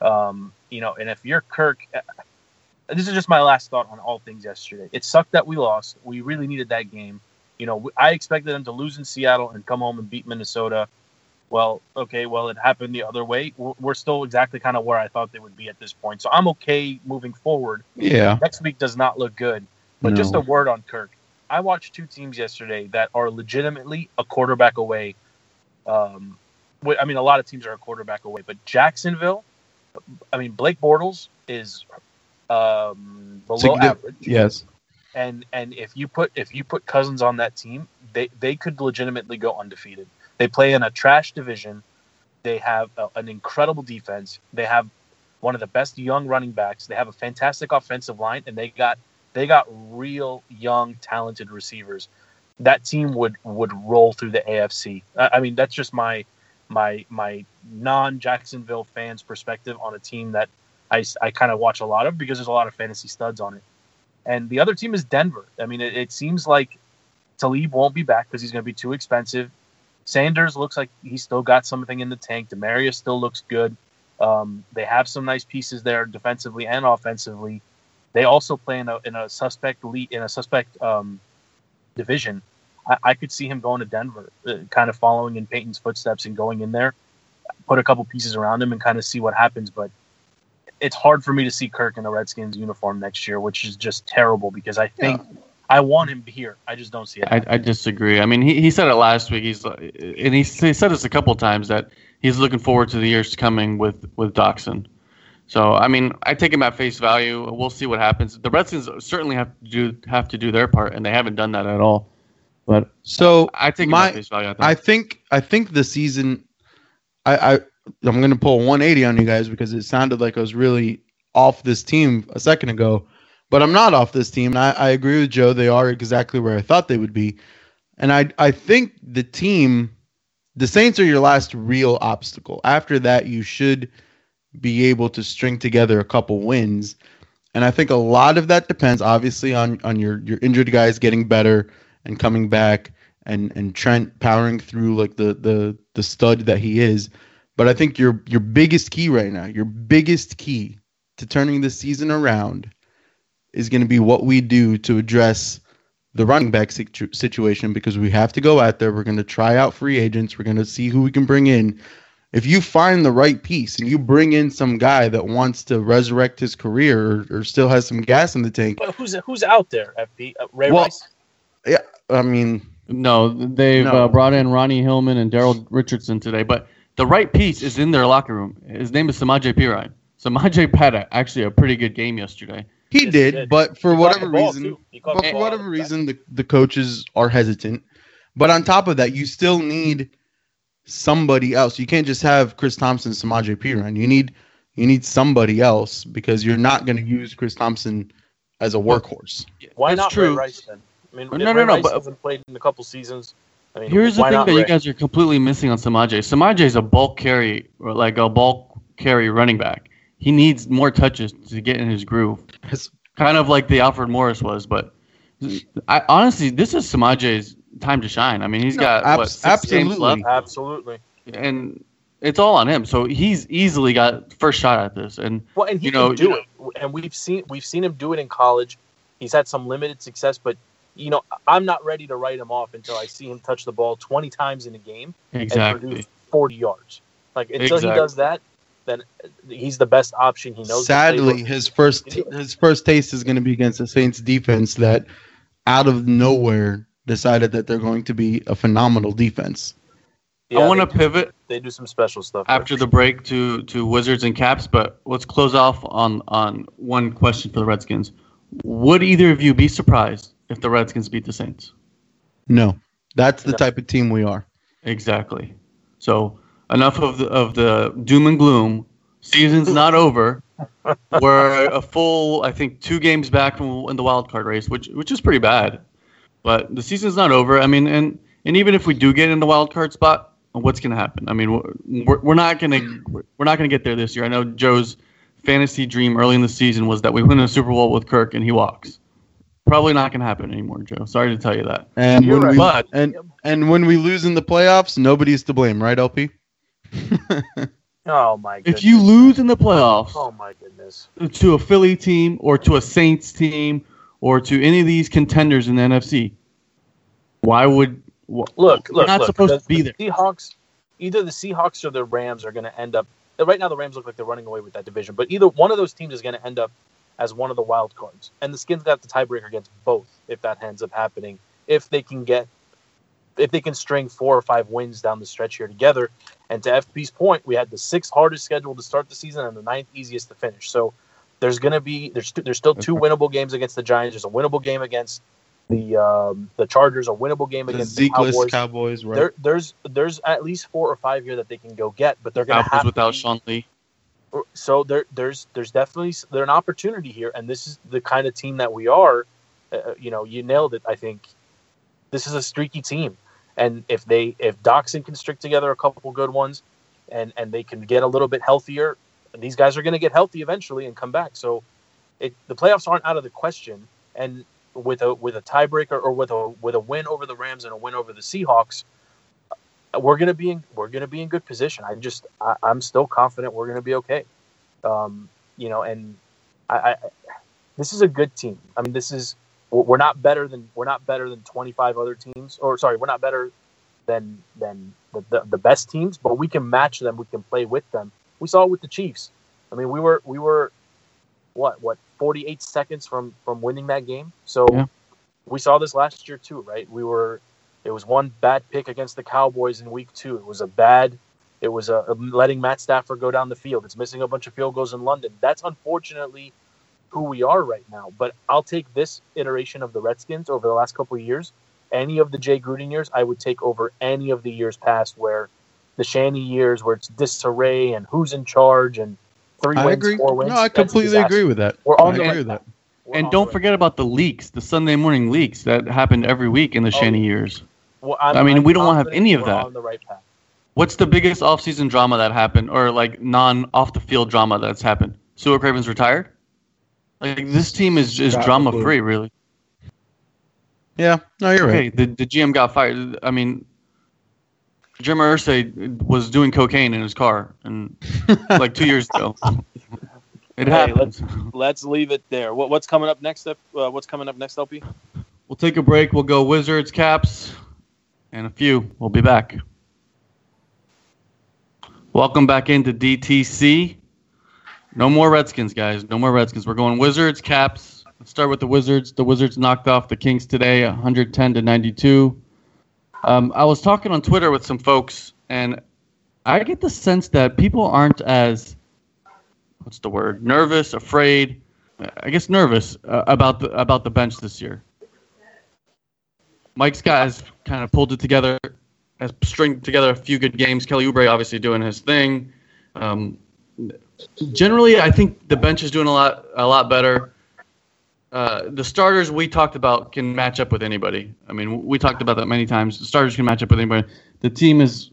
Um, you know, and if you're Kirk, uh, this is just my last thought on all things yesterday. It sucked that we lost. We really needed that game. You know, I expected them to lose in Seattle and come home and beat Minnesota well, okay, well, it happened the other way. We're still exactly kind of where I thought they would be at this point. So I'm okay moving forward. Yeah. Next week does not look good. But no. just a word on Kirk. I watched two teams yesterday that are legitimately a quarterback away. Um, I mean, a lot of teams are a quarterback away, but Jacksonville, I mean, Blake Bortles is um, below average. Yes. And and if you put if you put Cousins on that team, they they could legitimately go undefeated. They play in a trash division. They have a, an incredible defense. They have one of the best young running backs. They have a fantastic offensive line, and they got they got real young, talented receivers. That team would would roll through the AFC. I, mean, that's just my my my non Jacksonville fans perspective on a team that I, I kind of watch a lot of because there's a lot of fantasy studs on it. And the other team is Denver. I mean, it, it seems like Talib won't be back because he's going to be too expensive. Sanders looks like he's still got something in the tank. Demaryius still looks good. Um, they have some nice pieces there defensively and offensively. They also play in a, in a suspect lead in a suspect um, division. I, I, could see him going to Denver, uh, kind of following in Peyton's footsteps and going in there, put a couple pieces around him and kind of see what happens. But it's hard for me to see Kirk in the Redskins uniform next year, which is just terrible because I think. Yeah I want him here. I just don't see it. I, I disagree. I mean, he, he said it last week. He's and he, he said this a couple times that he's looking forward to the years coming with with Doctson. So I mean, I take him at face value. We'll see what happens. The Redskins certainly have to do have to do their part, and they haven't done that at all. But so I take my, face value. I think. I think I think the season. I, I I'm going to pull 180 on you guys because it sounded like I was really off this team a second ago. But I'm not off this team. And I, I agree with Joe. They are exactly where I thought they would be. And I, I think the team, the Saints are your last real obstacle. After that, you should be able to string together a couple wins. And I think a lot of that depends, obviously, on on your your injured guys getting better and coming back, and and Trent powering through like the the the stud that he is. But I think your your biggest key right now, your biggest key to turning the season around is going to be what we do to address the running back situ- situation because we have to go out there. We're going to try out free agents. We're going to see who we can bring in. If you find the right piece and you bring in some guy that wants to resurrect his career or, or still has some gas in the tank, but who's who's out there? FP uh, Ray well, Rice. Yeah, I mean, no, they've no. Uh, brought in Ronnie Hillman and Daryl Richardson today, but the right piece is in their locker room. His name is Samaje Perine. Samaje had actually a pretty good game yesterday. He did, did, but for whatever reason, but for whatever reason, the, the coaches are hesitant. But on top of that, you still need somebody else. You can't just have Chris Thompson, Samaje Perine. You need you need somebody else because you're not going to use Chris Thompson as a workhorse. Why not true. Ray Rice then? I mean, no, no, no. Rice but, hasn't played in a couple seasons. I mean, here's the thing that Ray? you guys are completely missing on Samaje. Samaje is a bulk carry, like a bulk carry running back he needs more touches to get in his groove. It's kind of like the Alfred Morris was, but I honestly, this is Samaje's time to shine. I mean, he's no, got what, absolutely, absolutely, and it's all on him. So he's easily got first shot at this, and well, and he you know, can do it. And we've seen we've seen him do it in college. He's had some limited success, but you know, I'm not ready to write him off until I see him touch the ball 20 times in a game exactly. and produce 40 yards. Like until exactly. he does that, then he's the best option. He knows. Sadly, his first his first taste is going to be against the Saints defense that out of nowhere decided that they're going to be a phenomenal defense. Yeah, I want to pivot. They do some special stuff after the break to to Wizards and Caps, but let's close off on on one question for the Redskins. Would either of you be surprised if the Redskins beat the Saints? No, that's the no. type of team we are. Exactly. So enough of the of the doom and gloom. Season's [LAUGHS] not over. We're a full, I think, two games back from in the wild card race, which which is pretty bad. But the season's not over. I mean, and and even if we do get in the wild card spot, what's going to happen? I mean, we're, we're not going to we're not going to get there this year. I know Joe's fantasy dream early in the season was that we win a Super Bowl with Kirk and he walks. Probably not going to happen anymore, Joe. Sorry to tell you that. And You're when right. we But and and when we lose in the playoffs, nobody's to blame, right, LP? [LAUGHS] Oh my goodness. if you lose in the playoffs Oh my goodness. to a Philly team or to a Saints team or to any of these contenders in the NFC, why would wh- Look, look, not look, supposed the, to be the there? Seahawks, either the Seahawks or the Rams are going to end up. Right now, the Rams look like they're running away with that division, but either one of those teams is going to end up as one of the wild cards, and the Skins got the tiebreaker against both if that ends up happening. If they can get, if they can string four or five wins down the stretch here together, and to FP's point, we had the sixth hardest schedule to start the season and the ninth easiest to finish. So there's going to be there's there's still two winnable games against the Giants. There's a winnable game against the um, the Chargers, a winnable game The against the Cowboys Cowboys, right? there, there's there's at least four or five here that they can go get, but they're going to have without Sean Lee. So there there's there's definitely there's an opportunity here, and this is the kind of team that we are. Uh, you know, you nailed it. I think this is a streaky team, and if they if Doctson can string together a couple good ones, and and they can get a little bit healthier, these guys are going to get healthy eventually and come back. So it, the playoffs aren't out of the question, and with a with a tiebreaker or with a with a win over the Rams and a win over the Seahawks, we're gonna be in we're gonna be in good position. I just I, I'm still confident we're gonna be okay. Um, you know, and I, I this is a good team. I mean, this is we're not better than we're not better than 25 other teams, or sorry, we're not better than than the, the, the best teams, but we can match them. We can play with them. We saw it with the Chiefs. I mean, we were we were what what 48 seconds from from winning that game. So Yeah. we saw this last year too, right? We were it was one bad pick against the Cowboys in week two. It was a bad. It was a, a letting Matt Stafford go down the field. It's missing a bunch of field goals in London. That's unfortunately who we are right now. But I'll take this iteration of the Redskins over the last couple of years. Any of the Jay Gruden years, I would take over any of the years past where the Shanny years, where it's disarray and who's in charge and three I wins, agree. four wins. No, I completely agree with that. We're I on the agree with that. We're And don't forget about the leaks, the Sunday morning leaks that happened every week in the Oh, Shanny years. Well, I'm- mean, I'm we don't wanna have any of that. On the right path. What's the biggest offseason drama that happened, or like non off the field drama that's happened? Su'a Cravens retired. Like this team is is drama free, really. Yeah, no, you're right. The the GM got fired. I mean, Jim Irsay was doing cocaine in his car, and [LAUGHS] like two years ago, it Hey, happens. Let's leave it there. What, what's coming up next? Uh, what's coming up next, LP? We'll take a break. We'll go Wizards, Caps, and a few. We'll be back. Welcome back into DTC. No more Redskins, guys. No more Redskins. We're going Wizards, Caps. Let's start with the Wizards. The Wizards knocked off the Kings today, 110 to 92. Um, I was talking on Twitter with some folks, and I get the sense that people aren't as what's the word? Nervous, afraid. I guess nervous uh, about the about the bench this year. Mike Scott has kind of pulled it together, has stringed together a few good games. Kelly Oubre obviously doing his thing. Um, generally, I think the bench is doing a lot a lot better. Uh, the starters we talked about can match up with anybody. I mean, we talked about that many times. The starters can match up with anybody. The team is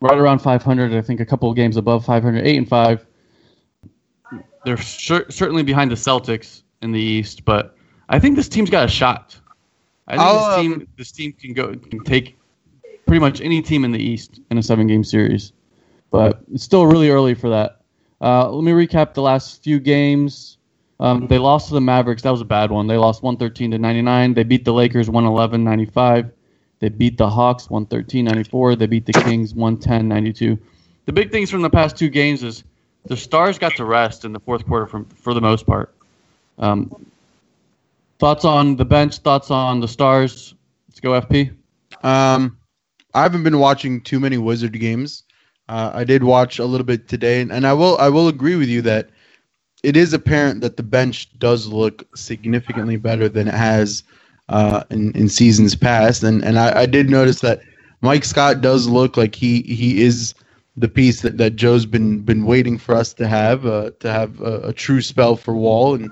right around 500. I think a couple of games above 500, eight and five. They're cer- certainly behind the Celtics in the East, but I think this team's got a shot. I think I'll, this um, team this team can go can take pretty much any team in the East in a seven game series, but it's still really early for that. Uh, let me recap the last few games. Um, they lost to the Mavericks. That was a bad one. They lost 113 to 99. They beat the Lakers 111 95. They beat the Hawks 113 94. They beat the Kings 110 92. The big things from the past two games is the Stars got to rest in the fourth quarter from, for the most part. Um, thoughts on the bench? Thoughts on the Stars? Let's go, FP. Um, I haven't been watching too many Wizard games. Uh, I did watch a little bit today, and, and I will I will agree with you that it is apparent that the bench does look significantly better than it has uh, in in seasons past, and and I, I did notice that Mike Scott does look like he he is the piece that, that Joe's been been waiting for us to have uh, to have a, a true spell for Wall, and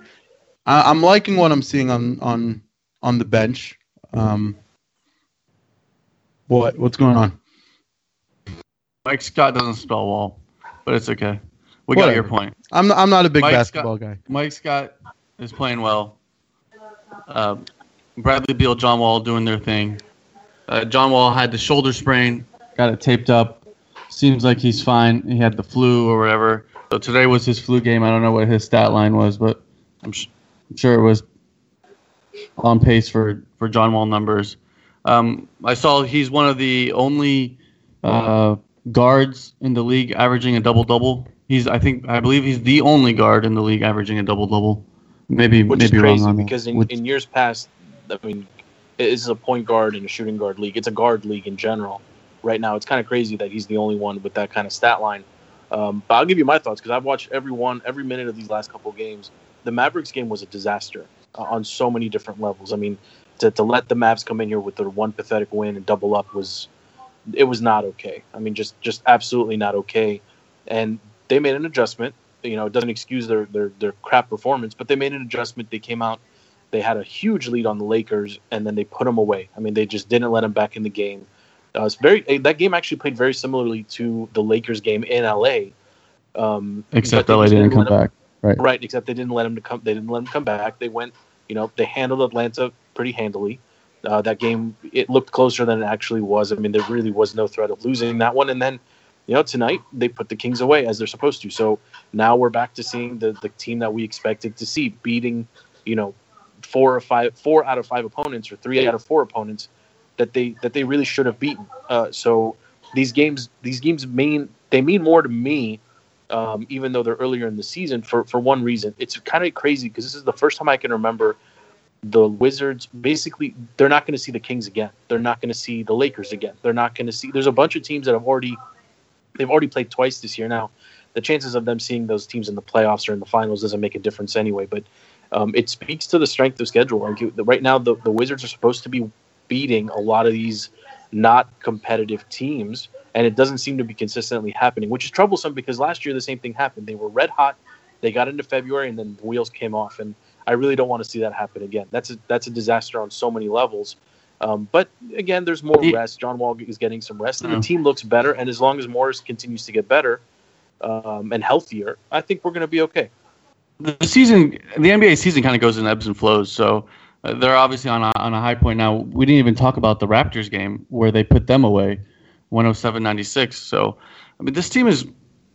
I, I'm liking what I'm seeing on on on the bench. Um, what what's going on? Mike Scott doesn't spell wall, but it's okay. We got your point. I'm I'm not a big Mike basketball guy. Mike Scott is playing well. Uh, Bradley Beal, John Wall doing their thing. Uh, John Wall had the shoulder sprain, got it taped up. Seems like he's fine. He had the flu or whatever. So today was his flu game. I don't know what his stat line was, but I'm, sh- I'm sure it was on pace for, for John Wall numbers. Um, I saw he's one of the only uh, guards in the league averaging a double double. He's I think I believe he's the only guard in the league averaging a double double. Maybe which maybe is wrong crazy on that. because in, Which- in years past, I mean, it's a point guard and a shooting guard league. It's a guard league in general. Right now, it's kind of crazy that he's the only one with that kind of stat line. Um, but I'll give you my thoughts because I've watched every one, every minute of these last couple games. The Mavericks game was a disaster uh, on so many different levels. I mean, to, to let the Mavs come in here with their one pathetic win and double up was, it was not okay. I mean, just just absolutely not okay. And they made an adjustment. You know, it doesn't excuse their their their crap performance, but they made an adjustment. They came out, they had a huge lead on the Lakers, and then they put them away. I mean, they just didn't let them back in the game. Uh, it's very eh, that game actually played very similarly to the Lakers game in LA. Um, except LA just didn't come come 'em- back. Right. Right, except they didn't let them to come. They didn't let them come back. They went, you know, they handled Atlanta pretty handily. Uh, that game, it looked closer than it actually was. I mean, there really was no threat of losing that one. And then, you know, tonight they put the Kings away as they're supposed to. So now we're back to seeing the the team that we expected to see, beating, you know, four or five, four out of five opponents or three out of four opponents that they that they really should have beaten. Uh, so these games, these games mean they mean more to me um, even though they're earlier in the season for for one reason. It's kind of crazy because this is the first time I can remember the Wizards basically they're not going to see the Kings again. They're not going to see the Lakers again. They're not going to see. There's a bunch of teams that have already they've already played twice this year now. The chances of them seeing those teams in the playoffs or in the finals doesn't make a difference anyway. But um, it speaks to the strength of schedule. Like right now, the, the Wizards are supposed to be beating a lot of these not competitive teams, and it doesn't seem to be consistently happening, which is troublesome because last year the same thing happened. They were red hot, they got into February, and then the wheels came off. And I really don't want to see that happen again. That's a, that's a disaster on so many levels. Um, but again, there's more rest. John Wall is getting some rest, and the team looks better. And as long as Morris continues to get better um, and healthier, I think we're going to be okay. the season, the NBA season kind of goes in ebbs and flows. So uh, they're obviously on a, on a high point now. We didn't even talk about the Raptors game where they put them away, 107-96. So I mean, this team is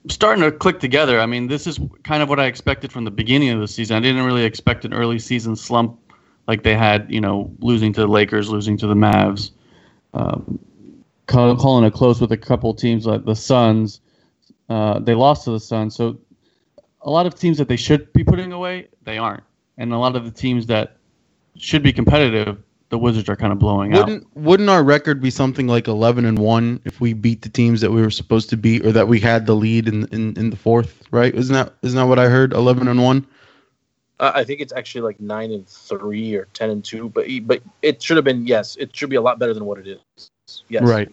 starting to click together. I mean, this is kind of what I expected from the beginning of the season. I didn't really expect an early season slump like they had, you know, losing to the Lakers, losing to the Mavs, um, calling it close with a couple teams like the Suns. Uh, they lost to the Suns, so a lot of teams that they should be putting away, they aren't, and a lot of the teams that should be competitive, the Wizards are kind of blowing out. Wouldn't wouldn't our record be something like eleven and one if we beat the teams that we were supposed to beat or that we had the lead in in, in the fourth? Right? Isn't that isn't that what I heard? Eleven and one. Uh, I think it's actually like nine and three or ten and two, but but it should have been yes, it should be a lot better than what it is. Yes, Right.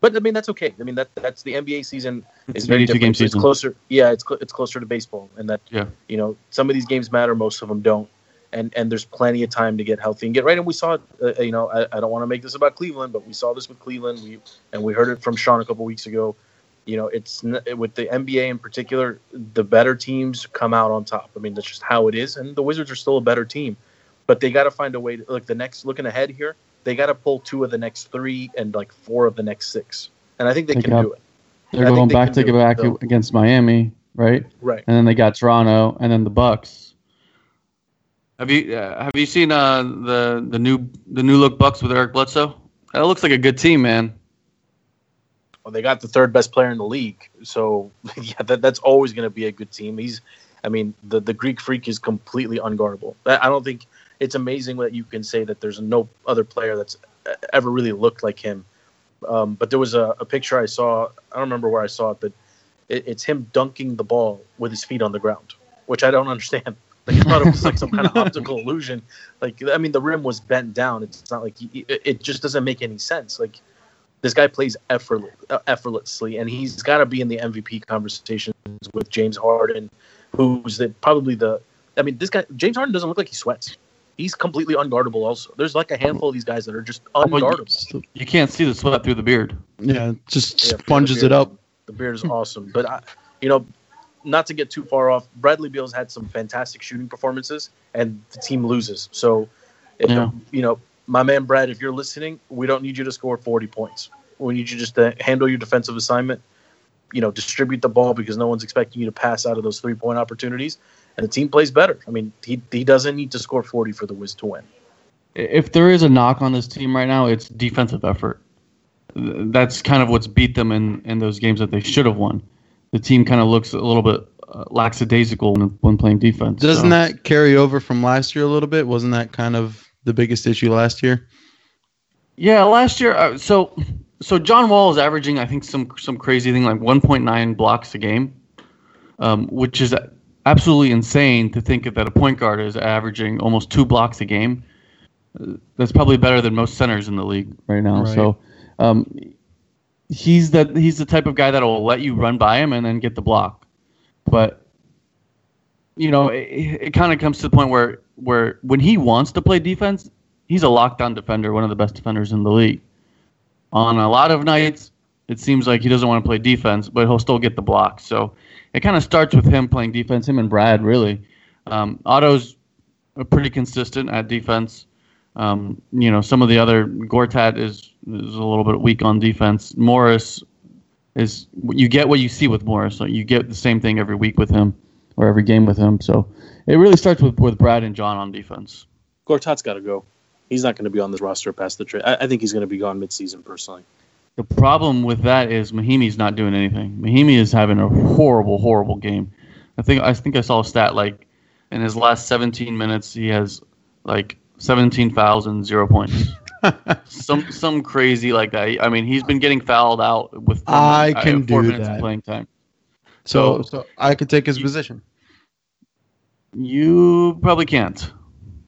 But I mean that's okay. I mean that that's the NBA season It's is very 82 different. game It's season. closer. Yeah, it's cl- it's closer to baseball, and that Yeah. you know some of these games matter, most of them don't, and and there's plenty of time to get healthy and get right. And we saw it. Uh, you know, I, I don't want to make this about Cleveland, but we saw this with Cleveland. We and we heard it from Sean a couple weeks ago. You know, it's with the NBA in particular, the better teams come out on top. I mean, that's just how it is, and the Wizards are still a better team, but they got to find a way to look. The next looking ahead here, they got to pull two of the next three and like four of the next six, and I think they Take can it do it. They're I going they back to get it, back though. against Miami, right? Right. And then they got Toronto, and then the Bucks. Have you uh, have you seen uh, the the new the new look Bucks with Eric Bledsoe? That looks like a good team, man. Well, they got the third best player in the league, so [LAUGHS] yeah, that, that's always going to be a good team. He's, I mean, the the Greek Freak is completely unguardable. I don't think it's amazing that you can say that there's no other player that's ever really looked like him. Um, but there was a, a picture I saw. I don't remember where I saw it, but it, it's him dunking the ball with his feet on the ground, which I don't [LAUGHS] understand. Like I thought it was like some kind of [LAUGHS] optical illusion. Like I mean, the rim was bent down. It's not like he, it, it just doesn't make any sense. Like this guy plays effortless, uh, effortlessly, and he's got to be in the MVP conversations with James Harden, who's the, probably the. I mean, this guy James Harden doesn't look like he sweats. He's completely unguardable. Also, there's like a handful of these guys that are just unguardable. You, you can't see the sweat through the beard. Yeah, just Yeah, sponges beard. it up. The beard is awesome. But I, you know, not to get too far off, Bradley Beal's had some fantastic shooting performances, and the team loses. So, if Yeah. you know, my man Brad, if you're listening, we don't need you to score 40 points. We need you just to handle your defensive assignment. You know, distribute the ball because no one's expecting you to pass out of those three point opportunities, and the team plays better. I mean, he he doesn't need to score 40 for the Wiz to win. if there is a knock on this team right now, it's defensive effort. That's kind of what's beat them in, in those games that they should have won. The team kind of looks a little bit uh, lackadaisical when, when playing defense. Doesn't so- that carry over from last year a little bit? Wasn't that kind of the biggest issue last year? Yeah, last year. Uh, so, so John Wall is averaging, I think, some some crazy thing like 1.9 blocks a game, um, which is absolutely insane to think that a point guard is averaging almost two blocks a game. Uh, That's probably better than most centers in the league right now. Right. So, um, he's the he's the type of guy that will let you run by him and then get the block. But you know, it, it kind of comes to the point where where when he wants to play defense, he's a lockdown defender, one of the best defenders in the league. On a lot of nights, it seems like he doesn't want to play defense, but he'll still get the block. So it kind of starts with him playing defense, him and Brad, really. Um, Otto's pretty consistent at defense. Um, you know, some of the other Gortat is is a little bit weak on defense. Morris is you get what you see with Morris. So you get the same thing every week with him or every game with him. So it really starts with with Brad and John on defense. Gortat's got to go. He's not going to be on this roster past the trade. I, I think he's going to be gone midseason, personally. The problem with that is Mahinmi's not doing anything. Mahinmi is having a horrible, horrible game. I think I think I saw a stat like in his last 17 minutes he has like 17 fouls and zero points. [LAUGHS] some some crazy like that. I mean, he's been getting fouled out with four I minutes- uh, can four do minutes of that. playing time. So, So- so I could take his You- position. You probably can't.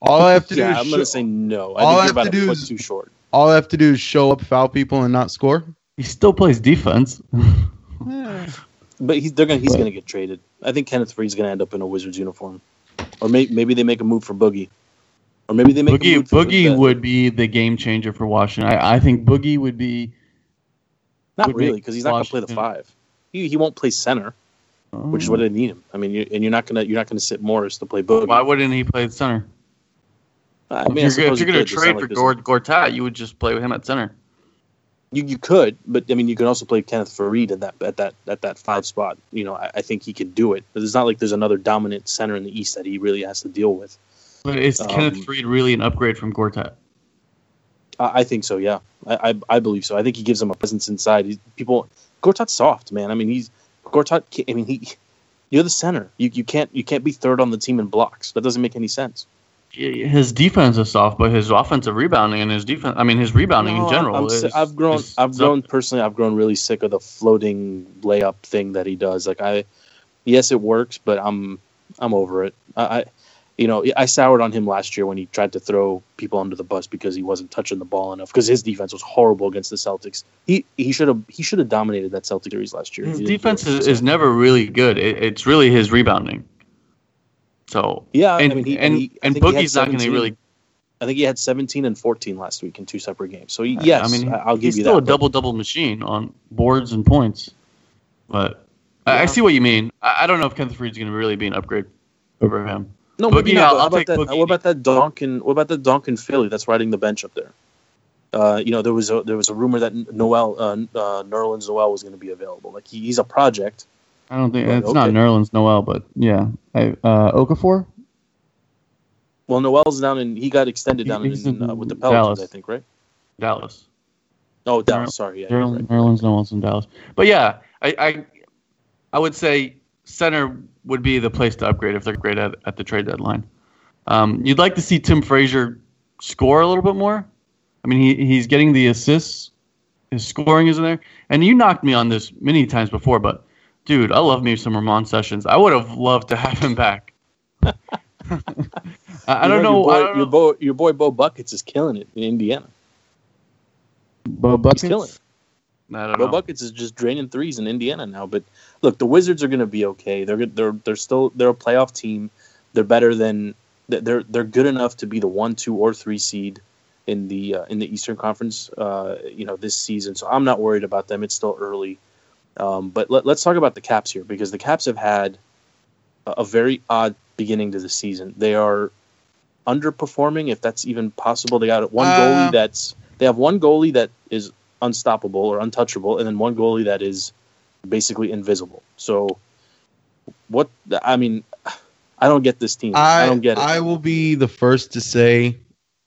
All I have to do Yeah, is I'm sho- going to say no. I all I think you're have about to do is- too short. all I have to do is show up, foul people, and not score. He still plays defense. [LAUGHS] But he's they're gonna he's But- gonna get traded. I think Kenneth Faried's gonna end up in a Wizards uniform, or may, maybe they make a move for Boogie, or maybe they make Boogie Boogie would be the game changer for Washington. I, I think Boogie would be. not would really because he's not gonna play the five. He, he won't play center, which is what they need him. I mean, you, and you're not gonna you're not gonna sit Morris to play Boogie. Why wouldn't he play center? I mean, if you're, you're going to trade not for like Gord, Gortat, you would just play with him at center. You you could, but I mean, you can also play Kenneth Faried at that at that at that five spot. You know, I, I think he could do it. But it's not like there's another dominant center in the East that he really has to deal with. But is Um, Kenneth Faried really an upgrade from Gortat? I, I think so. Yeah, I, I I believe so. I think he gives them a presence inside. He's, people, Gortat's soft, man. I mean, he's Gortat. I mean, he. You're the center. You you can't you can't be third on the team in blocks. That doesn't make any sense. His defense is soft, but his offensive rebounding and his defense, I mean, his rebounding No, in general. I'm is, si- I've grown. is- I've is grown personally. I've grown really sick of the floating layup thing that he does. Like I, yes, it works, but I'm I'm over it. I, I you know, I soured on him last year when he tried to throw people under the bus because he wasn't touching the ball enough because his defense was horrible against the Celtics. He he should have he should have dominated that Celtic series last year. His He didn't do defense is, is never really good. It, it's really his rebounding. So yeah, and I mean, he, and, he, and think he had Boogie's not going to 17 really. I think he had 17 and 14 last week in two separate games. So yes, I mean, I'll give he's you still that. a double double machine on boards and points. But I, I see what you mean. I, I don't know if Kenneth Faried's going to really be an upgrade over him. No, Boogie, maybe not. I'll- I'll how about take that? Boogie. What about that Donkin? What about the Donkin Philly that's riding the bench up there? Uh, you know, there was a there was a rumor that Noel uh, uh, Nerlens Noel was going to be available. Like he, he's a project. I don't think Right, it's not okay. Nerlens Noel, but yeah, I, uh, Okafor. Well, Noel's down and he got extended He- down he's in, in uh, with the Pelicans, Dallas. I think, right? Dallas. Oh, Dallas. Nerl- Sorry, yeah, you're Nerlens, right. Nerlens Noel's in Dallas. But yeah, I, I I would say center would be the place to upgrade if they're great at, at the trade deadline. Um, you'd like to see Tim Frazier score a little bit more. I mean, he, he's getting the assists. His scoring is in there. And you knocked me on this many times before, but dude, I love me some Ramon Sessions. I would have loved to have him back. [LAUGHS] I, I don't know. Your boy, I don't your, know. boy, your boy Bo Buckets is killing it in Indiana. Bo He's Buckets? Bo know. Buckets is just draining threes in Indiana now. But look, the Wizards are going to be okay. They're good- they're they're still they're a playoff team. They're better than they're they're good enough to be the one, two, or three seed in the uh, in the Eastern Conference. Uh, you know this season, so I'm not worried about them. It's still early. Um, but let, us talk about the Caps here because the Caps have had a, a very odd beginning to the season. They are underperforming, if that's even possible. They got one uh, goalie that's they have one goalie that is unstoppable or untouchable, and then one goalie that is basically invisible. So, what I mean, I don't get this team. I, I don't get it. I will be the first to say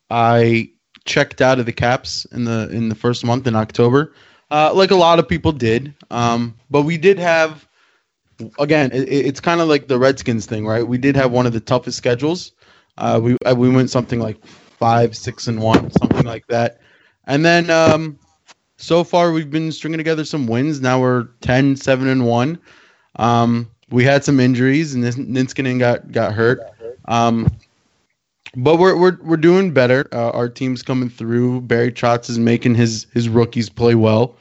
I checked out of the Caps in the in the first month in October, uh, like a lot of people did. Um, but we did have, again, it, it's kind of like the Redskins thing, right? We did have one of the toughest schedules. Uh, we uh, we went something like five, six, and one, something like that. And then um, so far we've been stringing together some wins. Now we're 10, 7, and one. Um, we had some injuries, and Niskanen got got hurt. Um, but we're we're we're doing better. Uh, our team's coming through. Barry Trotz is making his his rookies play well.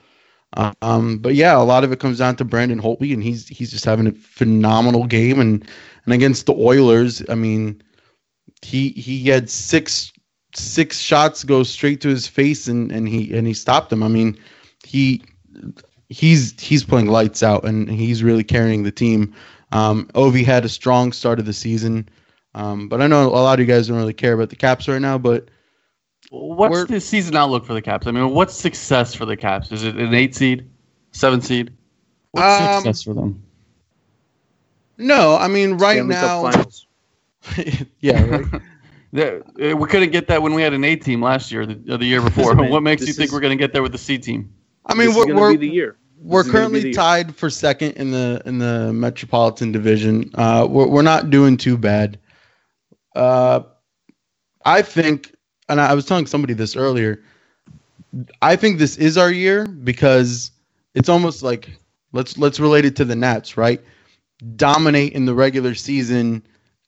Um, but yeah, a lot of it comes down to Braden Holtby, and he's he's just having a phenomenal game. And and against the Oilers, I mean, he he had six six shots go straight to his face, and and he and he stopped them. I mean, he he's he's playing lights out, and he's really carrying the team. Um, Ovi had a strong start of the season. Um, but I know a lot of you guys don't really care about the Caps right now. But what's the season outlook for the Caps? I mean, what's success for the Caps? Is it an eight seed, seven seed? What's um, success for them? No, I mean right now. [LAUGHS] yeah, right. [LAUGHS] Eh, we couldn't get that when we had an A team last year, the, the year before. [LAUGHS] what makes you think is, we're going to get there with the C team? I mean, we're, we're the year. We're currently tied for second in the in the Metropolitan Division. Uh, we're we're not doing too bad. Uh, I think, and I was telling somebody this earlier. I think this is our year because it's almost like let's let's relate it to the Nats, right? Dominate in the regular season,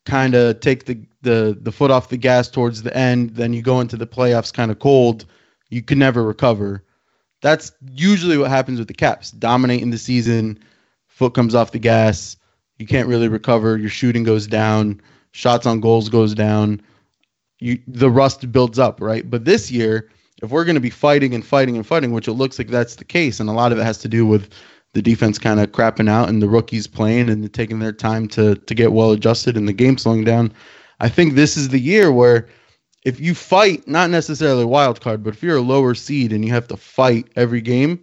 kind of take the, the the foot off the gas towards the end, then you go into the playoffs kind of cold. You can never recover. That's usually what happens with the Caps. Dominate in the season, foot comes off the gas, you can't really recover. Your shooting goes down shots on goals goes down. You the rust builds up, right? But this year, if we're going to be fighting and fighting and fighting, which it looks like that's the case, and a lot of it has to do with the defense kind of crapping out and the rookies playing and taking their time to to get well adjusted and the game slowing down. I think this is the year where if you fight, not necessarily a wild card, but if you're a lower seed and you have to fight every game,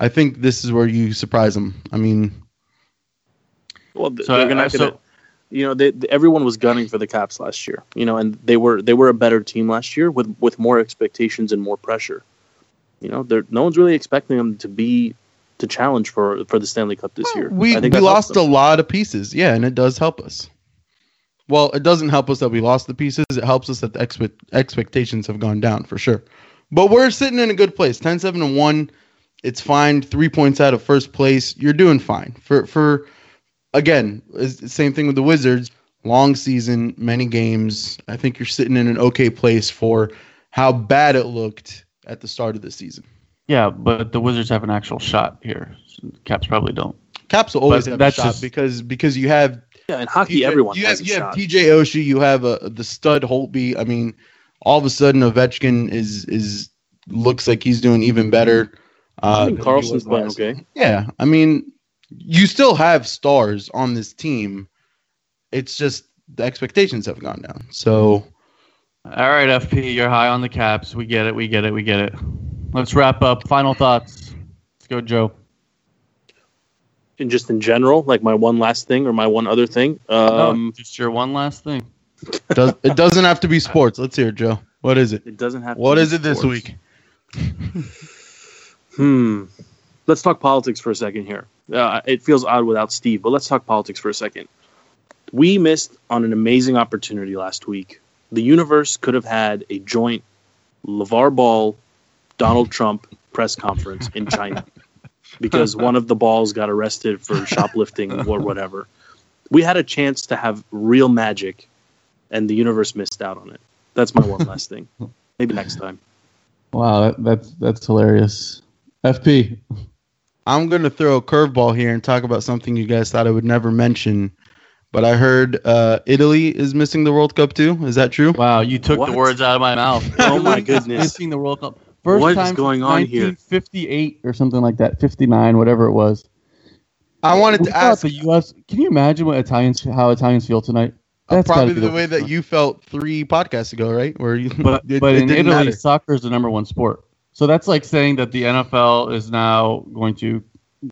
I think this is where you surprise them. I mean, well, so, they're gonna, so, you know, they, everyone was gunning for the Caps last year. You know, and they were they were a better team last year with with more expectations and more pressure. You know, no one's really expecting them to be to challenge for for the Stanley Cup this year. We we lost a lot of pieces, yeah, and it does help us. Well, it doesn't help us that we lost the pieces. It helps us that the expe- expectations have gone down for sure. But we're sitting in a good place. 10 7 and 1. It's fine. Three points out of first place. You're doing fine. For for again, same thing with the Wizards. Long season, many games. I think you're sitting in an okay place for how bad it looked at the start of the season. Yeah, but the Wizards have an actual shot here. Caps probably don't. Caps will always but have a shot just, because because you have yeah in hockey you, everyone you have you have TJ Oshie, you have a, uh, the stud Holtby. I mean, all of a sudden Ovechkin is is looks like he's doing even better. Uh, I think Carlson's playing okay. Yeah, I mean you still have stars on this team. It's just the expectations have gone down. So, all right, FP, you're high on the caps. We get it. We get it. We get it. Let's wrap up. Final thoughts. Let's go, Joe. And just in general, like my one last thing or my one other thing. Um, no, just your one last thing. Does, it doesn't have to be sports. Let's hear it, Joe. What is it? It doesn't have. What is it this week? [LAUGHS] hmm. Let's talk politics for a second here. Uh, it feels odd without Steve, but let's talk politics for a second. We missed on an amazing opportunity last week. The universe could have had a joint LeVar Ball, Donald Trump press conference in China [LAUGHS] because one of the balls got arrested for shoplifting or whatever. We had a chance to have real magic, and the universe missed out on it. That's my one last thing. Maybe next time. Wow, that, that's that's hilarious. FP, I'm going to throw a curveball here and talk about something you guys thought I would never mention. But I heard uh, Italy is missing the World Cup too. Is that true? Wow, you took what? the words out of my mouth. oh my goodness, missing the World Cup. First what time is going on 1958 here? or something like that, 59, whatever it was. I wanted We to ask the U.S. Can you imagine what Italians how Italians feel tonight? uh, probably the the way that you felt three podcasts ago, right? Where you, But [LAUGHS] it, but it in Italy, matter. soccer is the number one sport. So that's like saying that the NFL is now going to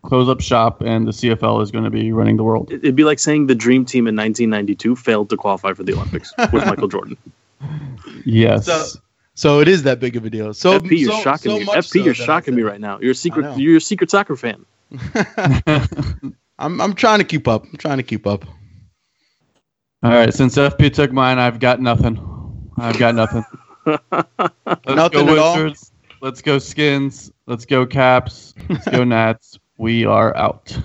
close up shop and the CFL is going to be running the world. It'd be like saying the dream team in 1992 failed to qualify for the Olympics with [LAUGHS] Michael Jordan. Yes. So- So it is that big of a deal. So FP, you're so- shocking so me. FP, so you're shocking me right now. You're a secret. You're a secret soccer fan. [LAUGHS] I'm I'm trying to keep up. I'm trying to keep up. All right. Since FP took mine, I've got nothing. I've got nothing. [LAUGHS] Let's Nothing go at all? Wizards. Let's go Skins. Let's go Caps. Let's go [LAUGHS] Nats. We are out.